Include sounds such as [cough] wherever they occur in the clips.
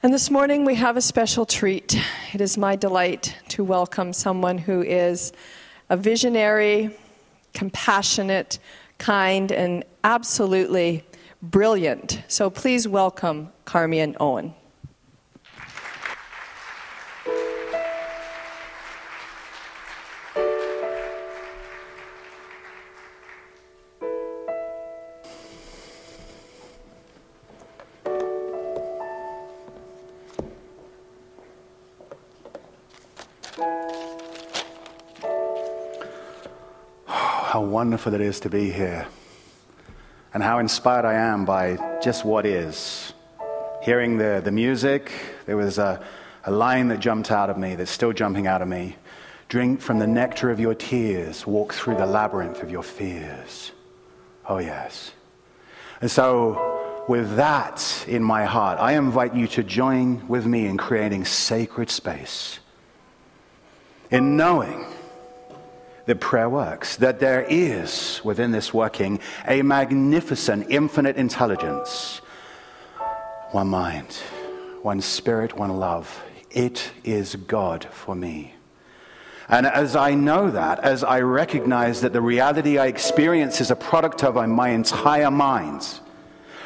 And this morning we have a special treat. It is my delight to welcome someone who is a visionary, compassionate, kind, and absolutely brilliant. So please welcome Carmian Owen. Wonderful it is to be here, and how inspired I am by just what is. Hearing the, the music, there was a, a line that jumped out of me, that's still jumping out of me. Drink from the nectar of your tears, walk through the labyrinth of your fears. Oh, yes. And so, with that in my heart, I invite you to join with me in creating sacred space. In knowing that prayer works, that there is within this working a magnificent, infinite intelligence. One mind, one spirit, one love. It is God for me. And as I know that, as I recognize that the reality I experience is a product of my entire mind,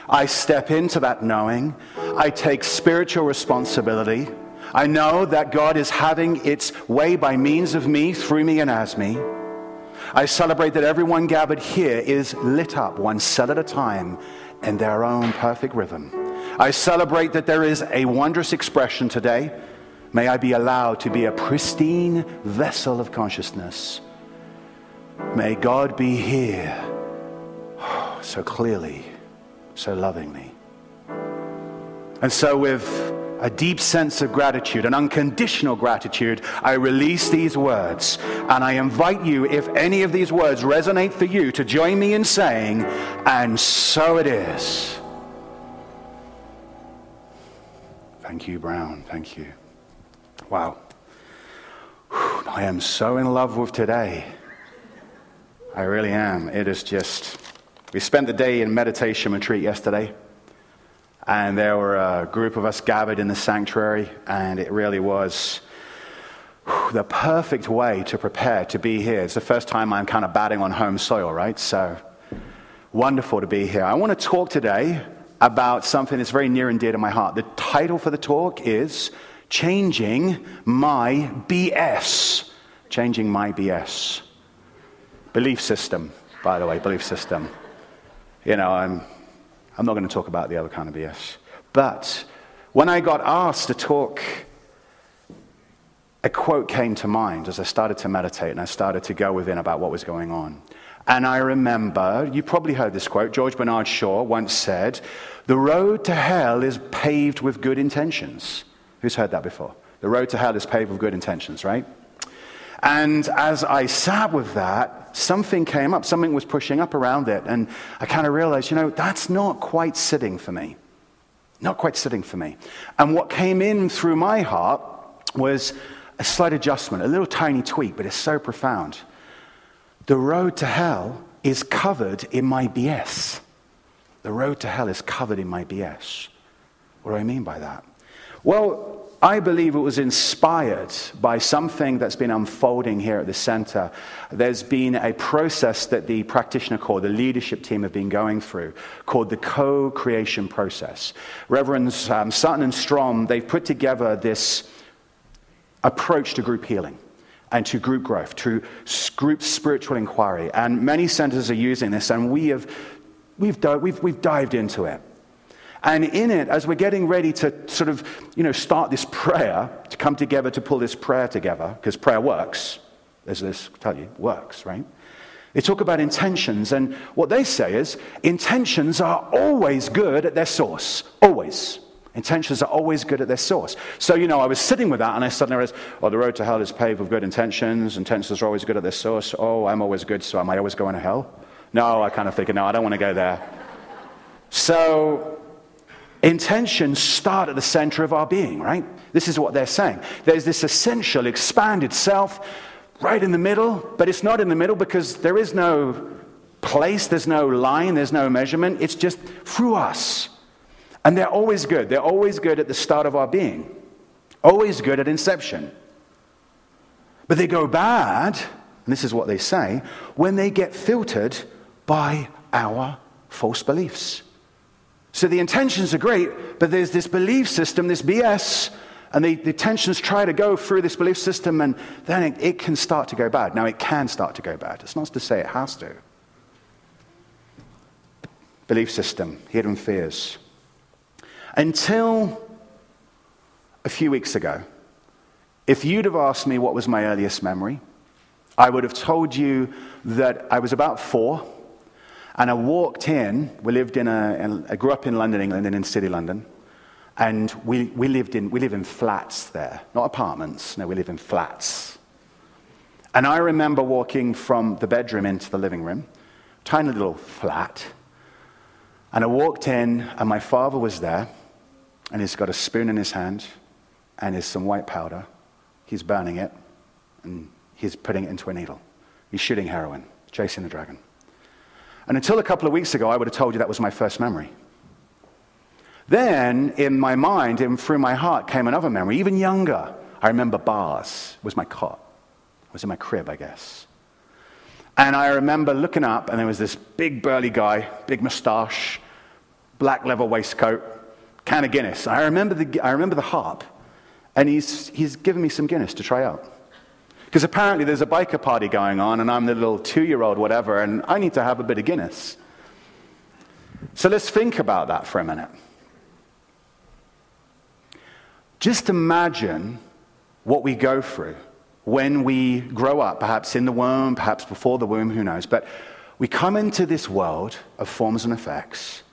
I step into that knowing. I take spiritual responsibility. I know that God is having its way by means of me, through me, and as me. I celebrate that everyone gathered here is lit up one cell at a time in their own perfect rhythm. I celebrate that there is a wondrous expression today. May I be allowed to be a pristine vessel of consciousness. May God be here [sighs] so clearly, so lovingly. And so, with a deep sense of gratitude, an unconditional gratitude, I release these words. And I invite you, if any of these words resonate for you, to join me in saying, And so it is. Thank you, Brown. Thank you. Wow. I am so in love with today. I really am. It is just. We spent the day in meditation retreat yesterday. And there were a group of us gathered in the sanctuary, and it really was the perfect way to prepare to be here. It's the first time I'm kind of batting on home soil, right? So wonderful to be here. I want to talk today about something that's very near and dear to my heart. The title for the talk is Changing My BS. Changing My BS. Belief system, by the way, belief system. You know, I'm I'm not going to talk about the other kind of BS. But when I got asked to talk, a quote came to mind as I started to meditate and I started to go within about what was going on. And I remember, you probably heard this quote, George Bernard Shaw once said, The road to hell is paved with good intentions. Who's heard that before? The road to hell is paved with good intentions, right? And as I sat with that, something came up, something was pushing up around it. And I kind of realized, you know, that's not quite sitting for me. Not quite sitting for me. And what came in through my heart was a slight adjustment, a little tiny tweak, but it's so profound. The road to hell is covered in my BS. The road to hell is covered in my BS. What do I mean by that? Well, I believe it was inspired by something that's been unfolding here at the center. There's been a process that the practitioner corps, the leadership team have been going through called the co creation process. Reverends um, Sutton and Strom, they've put together this approach to group healing and to group growth, to group spiritual inquiry. And many centers are using this, and we have, we've, we've, we've dived into it. And in it, as we're getting ready to sort of, you know, start this prayer, to come together to pull this prayer together, because prayer works, as this tell you, works, right? They talk about intentions, and what they say is intentions are always good at their source. Always. Intentions are always good at their source. So, you know, I was sitting with that and I suddenly realized, oh, the road to hell is paved with good intentions. Intentions are always good at their source. Oh, I'm always good, so am I always going to hell? No, I kind of think, no, I don't want to go there. So, Intentions start at the center of our being, right? This is what they're saying. There's this essential, expanded self right in the middle, but it's not in the middle because there is no place, there's no line, there's no measurement. It's just through us. And they're always good. They're always good at the start of our being, always good at inception. But they go bad, and this is what they say, when they get filtered by our false beliefs. So the intentions are great, but there's this belief system, this BS, and the, the tensions try to go through this belief system, and then it, it can start to go bad. Now, it can start to go bad. It's not to say it has to. Belief system, hidden fears. Until a few weeks ago, if you'd have asked me what was my earliest memory, I would have told you that I was about four, and I walked in. We lived in a, I grew up in London, England, and in City London. And we, we, lived in, we live in flats there, not apartments. No, we live in flats. And I remember walking from the bedroom into the living room, tiny little flat. And I walked in, and my father was there, and he's got a spoon in his hand, and there's some white powder. He's burning it, and he's putting it into a needle. He's shooting heroin, chasing the dragon. And until a couple of weeks ago, I would have told you that was my first memory. Then, in my mind and through my heart, came another memory, even younger. I remember bars was my cot. It was in my crib, I guess. And I remember looking up, and there was this big burly guy, big moustache, black leather waistcoat, can of Guinness. I remember the, I remember the harp, and he's, he's given me some Guinness to try out. Because apparently there's a biker party going on, and I'm the little two year old, whatever, and I need to have a bit of Guinness. So let's think about that for a minute. Just imagine what we go through when we grow up, perhaps in the womb, perhaps before the womb, who knows. But we come into this world of forms and effects,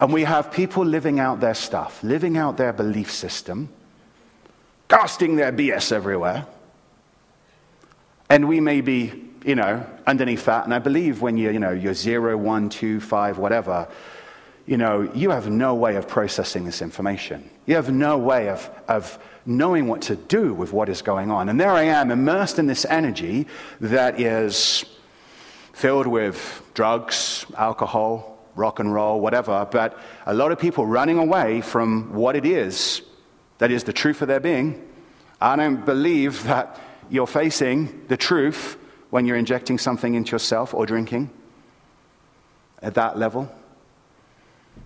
and we have people living out their stuff, living out their belief system, casting their BS everywhere. And we may be, you know, underneath that. And I believe when you're, you know, you're zero, one, two, five, whatever, you know, you have no way of processing this information. You have no way of, of knowing what to do with what is going on. And there I am, immersed in this energy that is filled with drugs, alcohol, rock and roll, whatever, but a lot of people running away from what it is that is the truth of their being. I don't believe that you're facing the truth when you're injecting something into yourself or drinking at that level.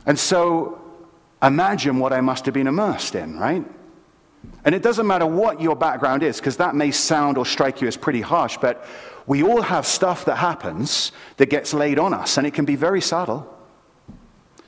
And so imagine what I must have been immersed in, right? And it doesn't matter what your background is, because that may sound or strike you as pretty harsh, but we all have stuff that happens that gets laid on us, and it can be very subtle.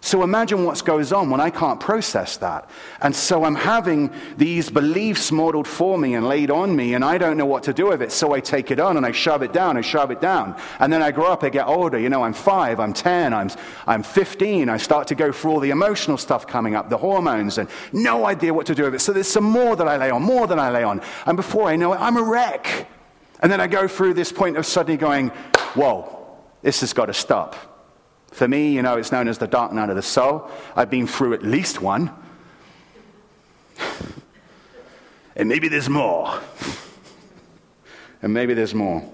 So imagine what goes on when I can't process that. And so I'm having these beliefs modeled for me and laid on me, and I don't know what to do with it. So I take it on and I shove it down, I shove it down. And then I grow up, I get older. You know, I'm five, I'm 10, I'm, I'm 15. I start to go through all the emotional stuff coming up, the hormones, and no idea what to do with it. So there's some more that I lay on, more than I lay on. And before I know it, I'm a wreck. And then I go through this point of suddenly going, whoa, this has got to stop. For me, you know, it's known as the dark night of the soul. I've been through at least one. [laughs] and maybe there's more. [laughs] and maybe there's more.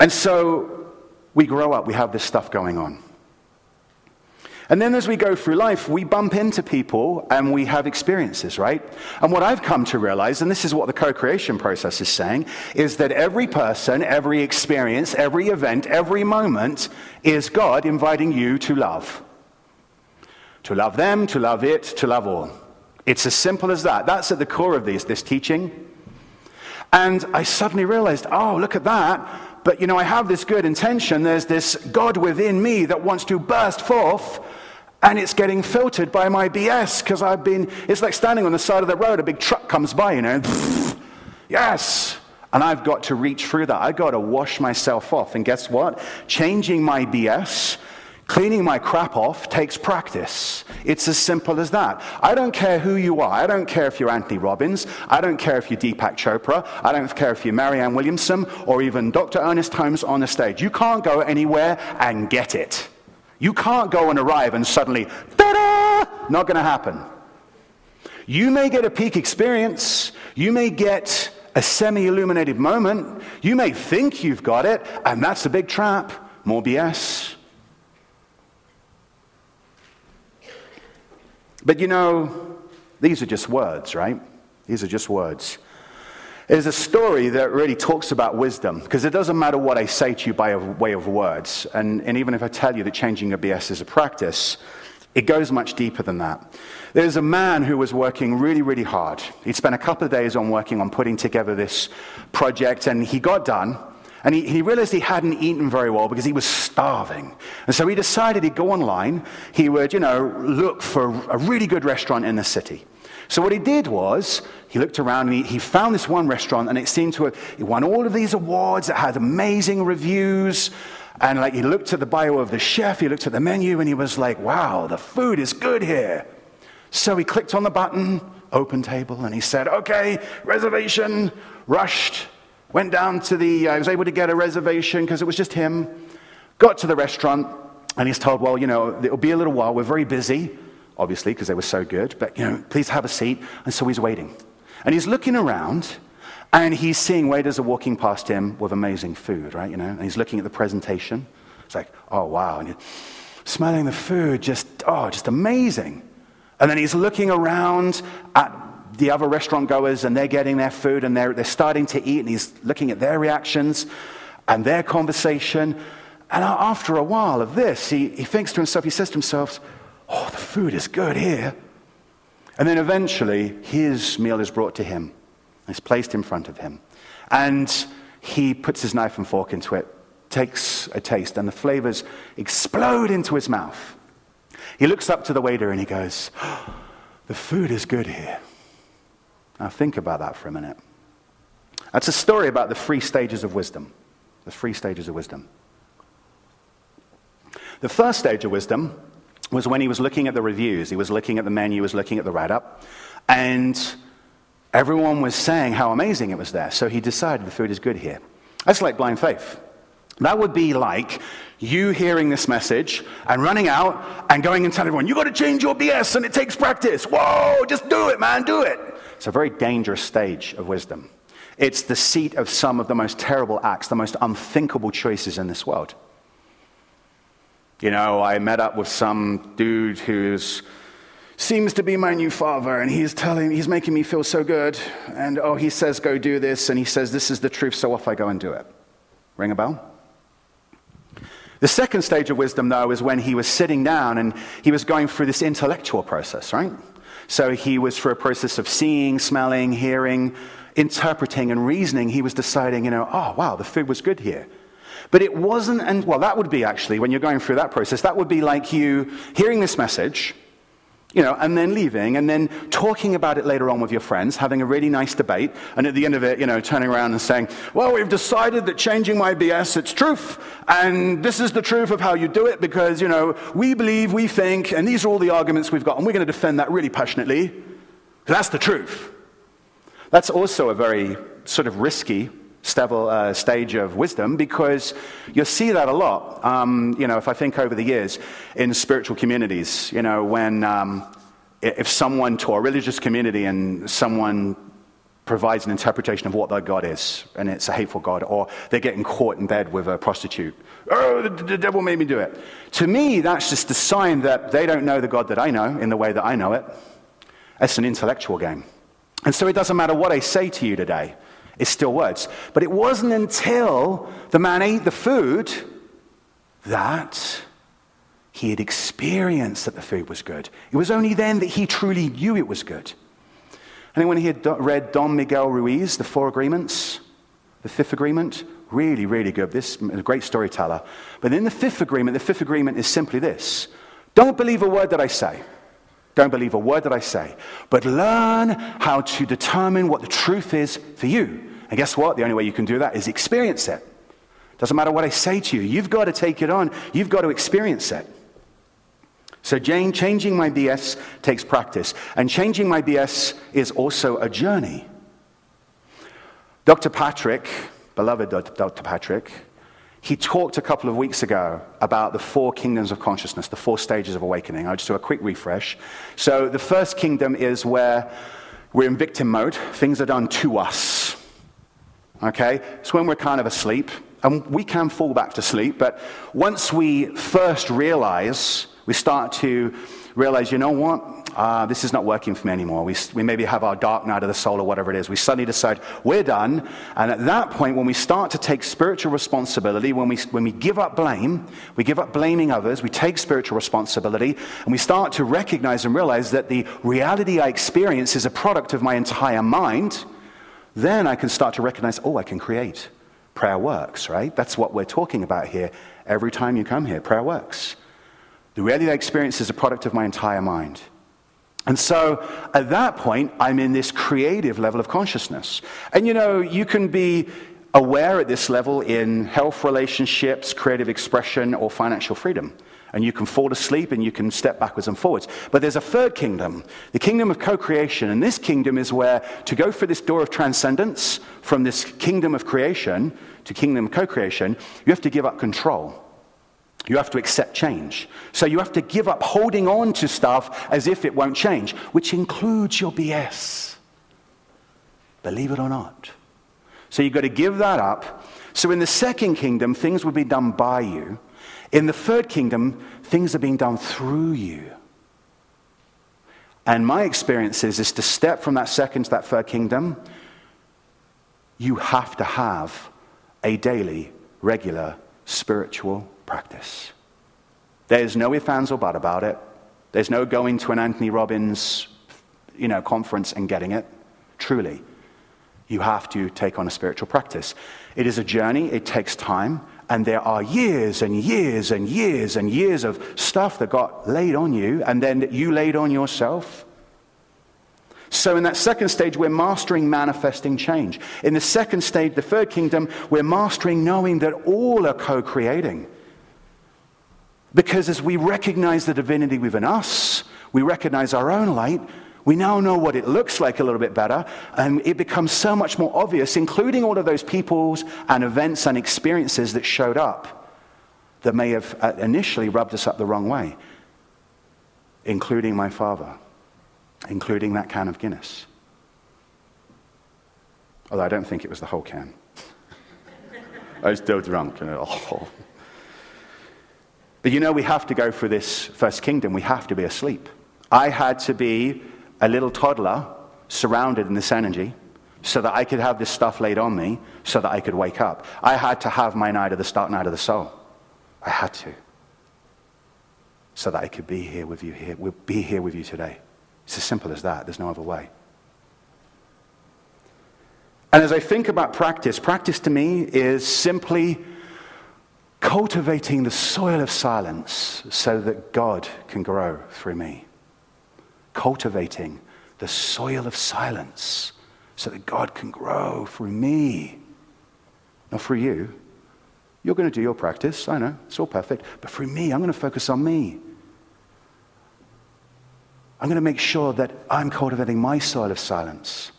And so we grow up, we have this stuff going on. And then as we go through life, we bump into people and we have experiences, right? And what I've come to realize, and this is what the co creation process is saying, is that every person, every experience, every event, every moment is God inviting you to love. To love them, to love it, to love all. It's as simple as that. That's at the core of this, this teaching. And I suddenly realized, oh, look at that. But you know, I have this good intention. There's this God within me that wants to burst forth and it's getting filtered by my BS because I've been, it's like standing on the side of the road, a big truck comes by, you know, [laughs] yes. And I've got to reach through that. I've got to wash myself off. And guess what? Changing my BS, cleaning my crap off takes practice. It's as simple as that. I don't care who you are. I don't care if you're Anthony Robbins. I don't care if you're Deepak Chopra. I don't care if you're Marianne Williamson or even Dr. Ernest Holmes on the stage. You can't go anywhere and get it. You can't go and arrive and suddenly, ta da! Not going to happen. You may get a peak experience. You may get a semi illuminated moment. You may think you've got it, and that's a big trap. More BS. But you know, these are just words, right? These are just words. There's a story that really talks about wisdom, because it doesn't matter what I say to you by way of words. And, and even if I tell you that changing your BS is a practice, it goes much deeper than that. There's a man who was working really, really hard. He'd spent a couple of days on working on putting together this project, and he got done. And he, he, realized he hadn't eaten very well because he was starving. And so he decided he'd go online. He would, you know, look for a really good restaurant in the city. So what he did was he looked around and he, he found this one restaurant and it seemed to have it won all of these awards. It had amazing reviews. And like he looked at the bio of the chef, he looked at the menu and he was like, wow, the food is good here. So he clicked on the button, open table, and he said, okay, reservation, rushed Went down to the, uh, I was able to get a reservation because it was just him. Got to the restaurant, and he's told, well, you know, it'll be a little while. We're very busy, obviously, because they were so good, but, you know, please have a seat. And so he's waiting. And he's looking around, and he's seeing waiters are walking past him with amazing food, right? You know, and he's looking at the presentation. It's like, oh, wow. And he's smelling the food, just, oh, just amazing. And then he's looking around at the other restaurant goers and they're getting their food and they're, they're starting to eat and he's looking at their reactions and their conversation. And after a while of this, he, he thinks to himself, he says to himself, Oh, the food is good here. And then eventually, his meal is brought to him. It's placed in front of him. And he puts his knife and fork into it, takes a taste, and the flavors explode into his mouth. He looks up to the waiter and he goes, oh, The food is good here. Now, think about that for a minute. That's a story about the three stages of wisdom. The three stages of wisdom. The first stage of wisdom was when he was looking at the reviews, he was looking at the menu, he was looking at the write up, and everyone was saying how amazing it was there. So he decided the food is good here. That's like blind faith. That would be like you hearing this message and running out and going and telling everyone, you got to change your BS and it takes practice. Whoa, just do it, man, do it. It's a very dangerous stage of wisdom. It's the seat of some of the most terrible acts, the most unthinkable choices in this world. You know, I met up with some dude who seems to be my new father, and he's telling, he's making me feel so good. And oh, he says, go do this, and he says, this is the truth, so off I go and do it. Ring a bell? The second stage of wisdom, though, is when he was sitting down and he was going through this intellectual process, right? So he was through a process of seeing, smelling, hearing, interpreting, and reasoning. He was deciding, you know, oh, wow, the food was good here. But it wasn't, and well, that would be actually, when you're going through that process, that would be like you hearing this message, you know, and then leaving, and then talking about it later on with your friends, having a really nice debate, and at the end of it, you know, turning around and saying, well, we've decided that changing my BS, it's truth, and this is the truth of how you do it, because, you know, we believe, we think, and these are all the arguments we've got, and we're going to defend that really passionately. That's the truth. That's also a very sort of risky uh, stage of wisdom because you'll see that a lot. Um, you know, if I think over the years in spiritual communities, you know, when um, if someone to a religious community and someone provides an interpretation of what their God is, and it's a hateful God, or they're getting caught in bed with a prostitute. Oh, the, the devil made me do it. To me, that's just a sign that they don't know the God that I know in the way that I know it. It's an intellectual game. And so it doesn't matter what I say to you today. It's still words. But it wasn't until the man ate the food that he had experienced that the food was good. It was only then that he truly knew it was good. And then when he had read Don Miguel Ruiz, The Four Agreements, the fifth agreement, really, really good. This is a great storyteller. But in the fifth agreement, the fifth agreement is simply this don't believe a word that I say. Don't believe a word that I say, but learn how to determine what the truth is for you. And guess what? The only way you can do that is experience it. Doesn't matter what I say to you, you've got to take it on, you've got to experience it. So, Jane, changing my BS takes practice, and changing my BS is also a journey. Dr. Patrick, beloved Dr. Patrick, he talked a couple of weeks ago about the four kingdoms of consciousness, the four stages of awakening. I'll just do a quick refresh. So, the first kingdom is where we're in victim mode, things are done to us. Okay? It's when we're kind of asleep, and we can fall back to sleep, but once we first realize, we start to realize, you know what? uh, this is not working for me anymore. We, we maybe have our dark night of the soul or whatever it is. We suddenly decide we're done. And at that point, when we start to take spiritual responsibility, when we, when we give up blame, we give up blaming others, we take spiritual responsibility, and we start to recognize and realize that the reality I experience is a product of my entire mind, then I can start to recognize, oh, I can create. Prayer works, right? That's what we're talking about here. Every time you come here, prayer works. The reality I experience is a product of my entire mind. And so at that point, I'm in this creative level of consciousness. And you know, you can be aware at this level in health relationships, creative expression, or financial freedom. And you can fall asleep and you can step backwards and forwards. But there's a third kingdom, the kingdom of co creation. And this kingdom is where to go through this door of transcendence from this kingdom of creation to kingdom of co creation, you have to give up control. You have to accept change. So you have to give up holding on to stuff as if it won't change, which includes your BS. Believe it or not. So you've got to give that up. So in the second kingdom, things will be done by you. In the third kingdom, things are being done through you. And my experience is, is to step from that second to that third kingdom, you have to have a daily, regular spiritual practice. There's no ifs, ands, or buts about it. There's no going to an Anthony Robbins you know, conference and getting it. Truly, you have to take on a spiritual practice. It is a journey, it takes time, and there are years and years and years and years of stuff that got laid on you, and then you laid on yourself. So, in that second stage, we're mastering manifesting change. In the second stage, the third kingdom, we're mastering knowing that all are co creating. Because as we recognize the divinity within us, we recognize our own light, we now know what it looks like a little bit better, and it becomes so much more obvious, including all of those peoples and events and experiences that showed up that may have uh, initially rubbed us up the wrong way, including my father, including that can of Guinness. Although I don't think it was the whole can. [laughs] I was still drunk. And, oh. But you know, we have to go for this first kingdom. We have to be asleep. I had to be a little toddler surrounded in this energy so that I could have this stuff laid on me so that I could wake up. I had to have my night of the start night of the soul. I had to. So that I could be here with you here, be here with you today. It's as simple as that. There's no other way. And as I think about practice, practice to me is simply cultivating the soil of silence so that God can grow through me. Cultivating the soil of silence so that God can grow through me. Not through you. You're going to do your practice, I know, it's all perfect. But for me, I'm going to focus on me. I'm going to make sure that I'm cultivating my soil of silence.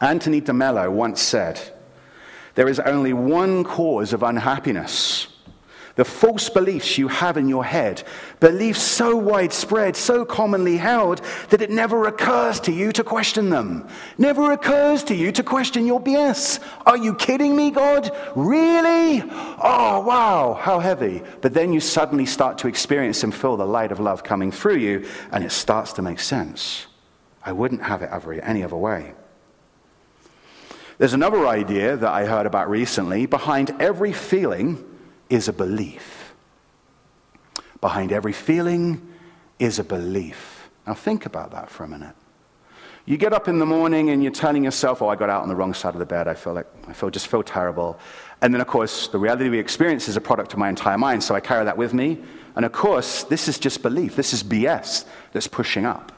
Anthony DeMello once said, There is only one cause of unhappiness the false beliefs you have in your head, beliefs so widespread, so commonly held, that it never occurs to you to question them. Never occurs to you to question your BS. Are you kidding me, God? Really? Oh, wow, how heavy. But then you suddenly start to experience and feel the light of love coming through you, and it starts to make sense. I wouldn't have it any other way. There's another idea that I heard about recently. Behind every feeling, is a belief. Behind every feeling is a belief. Now, think about that for a minute. You get up in the morning and you're telling yourself, oh, I got out on the wrong side of the bed. I feel like, I feel, just feel terrible. And then, of course, the reality we experience is a product of my entire mind, so I carry that with me. And of course, this is just belief. This is BS that's pushing up.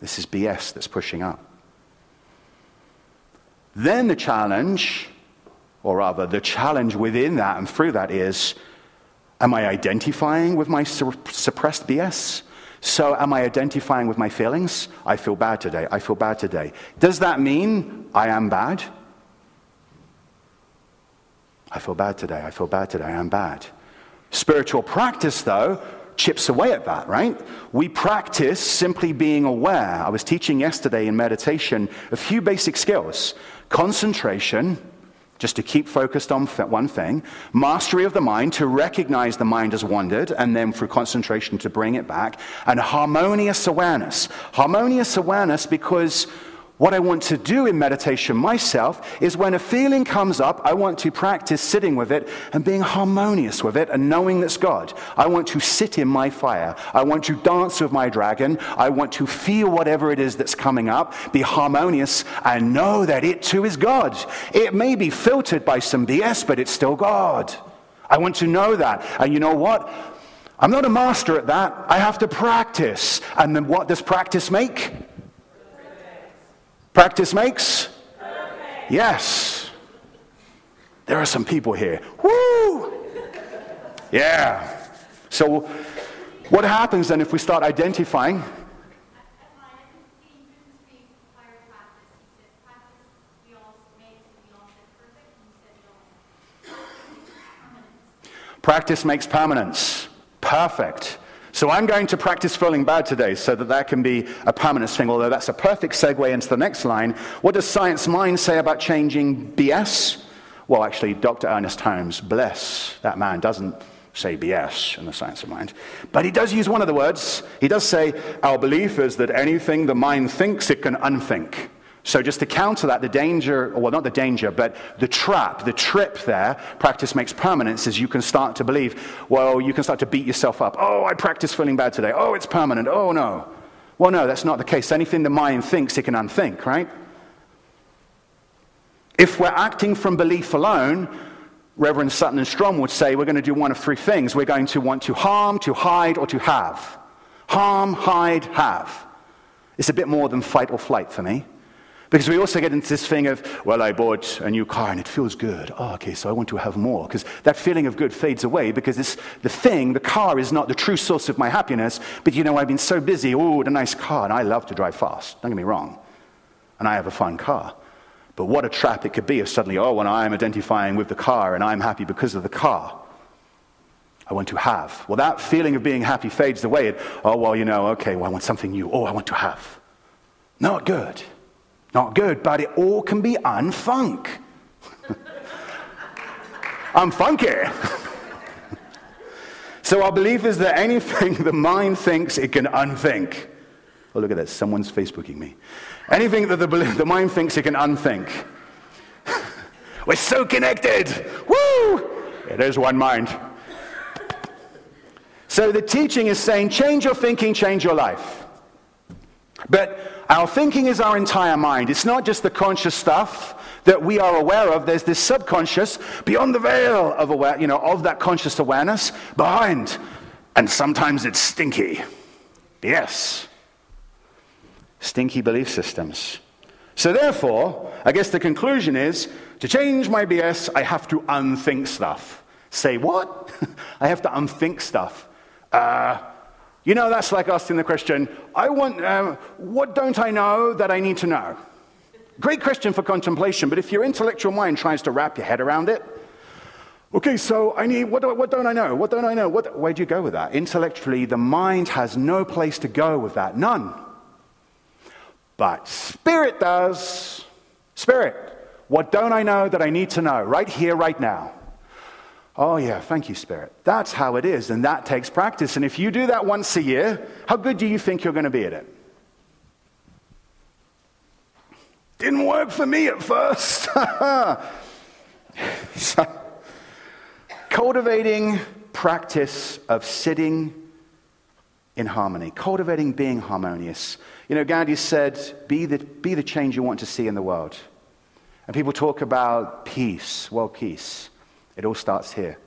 This is BS that's pushing up. Then the challenge or rather, the challenge within that and through that is am I identifying with my suppressed BS? So, am I identifying with my feelings? I feel bad today. I feel bad today. Does that mean I am bad? I feel bad today. I feel bad today. I am bad. Spiritual practice, though, chips away at that, right? We practice simply being aware. I was teaching yesterday in meditation a few basic skills concentration, just to keep focused on one thing, mastery of the mind to recognize the mind has wandered, and then through concentration to bring it back, and harmonious awareness. Harmonious awareness because what I want to do in meditation myself is when a feeling comes up, I want to practice sitting with it and being harmonious with it and knowing that's God. I want to sit in my fire. I want to dance with my dragon. I want to feel whatever it is that's coming up, be harmonious, and know that it too is God. It may be filtered by some BS, but it's still God. I want to know that. And you know what? I'm not a master at that. I have to practice. And then what does practice make? Practice makes? Perfect. Yes. There are some people here. Woo! Yeah. So, what happens then if we start identifying? Practice makes permanence. Perfect. So I'm going to practice feeling bad today so that that can be a permanent thing, although that's a perfect segue into the next line. What does Science Mind say about changing BS? Well, actually, Dr. Ernest Holmes, bless that man, doesn't say BS in the Science of Mind. But he does use one of the words. He does say, Our belief is that anything the mind thinks, it can unthink. So, just to counter that, the danger, well, not the danger, but the trap, the trip there, practice makes permanence, is you can start to believe, well, you can start to beat yourself up. Oh, I practice feeling bad today. Oh, it's permanent. Oh, no. Well, no, that's not the case. Anything the mind thinks, it can unthink, right? If we're acting from belief alone, Reverend Sutton and Strom would say we're going to do one of three things. We're going to want to harm, to hide, or to have. Harm, hide, have. It's a bit more than fight or flight for me. Because we also get into this thing of, well, I bought a new car and it feels good. Oh, okay, so I want to have more. Because that feeling of good fades away because it's the thing, the car is not the true source of my happiness. But you know, I've been so busy. Oh, what a nice car. And I love to drive fast. Don't get me wrong. And I have a fun car. But what a trap it could be if suddenly, oh, when I'm identifying with the car and I'm happy because of the car. I want to have. Well, that feeling of being happy fades away. It, oh, well, you know, okay, well, I want something new. Oh, I want to have. Not good. Not good, but it all can be unfunk. [laughs] I'm funky. [laughs] so our belief is that anything [laughs] the mind thinks, it can unthink. Oh, look at that. Someone's Facebooking me. Anything that the, the mind thinks, it can unthink. We're so connected. Woo! It is one mind. So the teaching is saying change your thinking, change your life. But our thinking is our entire mind. It's not just the conscious stuff that we are aware of. There's this subconscious beyond the veil of aware, you know, of that conscious awareness behind. And sometimes it's stinky. Yes. Stinky belief systems. So therefore, I guess the conclusion is to change my BS, I have to unthink stuff. Say what? [laughs] I have to unthink stuff. Uh, you know, that's like asking the question, I want, uh, what don't I know that I need to know? Great question for contemplation, but if your intellectual mind tries to wrap your head around it, okay, so I need, what, do, what don't I know? What don't I know? What, where do you go with that? Intellectually, the mind has no place to go with that, none. But spirit does. Spirit, what don't I know that I need to know right here, right now? Oh, yeah, thank you, Spirit. That's how it is, and that takes practice. And if you do that once a year, how good do you think you're going to be at it? Didn't work for me at first. [laughs] cultivating practice of sitting in harmony, cultivating being harmonious. You know, Gandhi said, be the, be the change you want to see in the world. And people talk about peace, world peace. It all starts here,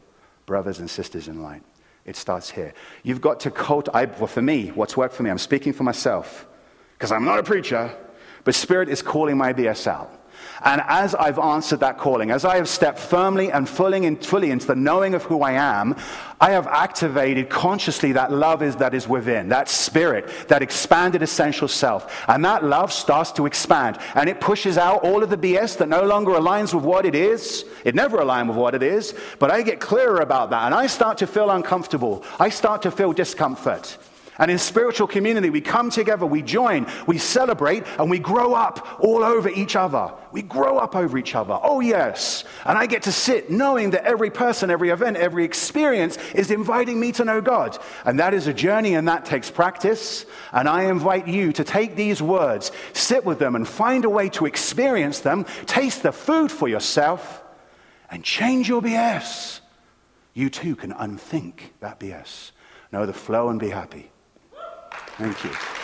brothers and sisters in light. It starts here. You've got to cultivate, well, for me, what's worked for me, I'm speaking for myself, because I'm not a preacher, but Spirit is calling my BS out. And as I've answered that calling, as I have stepped firmly and fully, in, fully into the knowing of who I am, I have activated consciously that love is that is within, that spirit, that expanded essential self. And that love starts to expand. And it pushes out all of the BS that no longer aligns with what it is. It never aligns with what it is. But I get clearer about that. And I start to feel uncomfortable. I start to feel discomfort. And in spiritual community, we come together, we join, we celebrate, and we grow up all over each other. We grow up over each other. Oh, yes. And I get to sit knowing that every person, every event, every experience is inviting me to know God. And that is a journey, and that takes practice. And I invite you to take these words, sit with them, and find a way to experience them, taste the food for yourself, and change your BS. You too can unthink that BS. Know the flow and be happy. Thank you.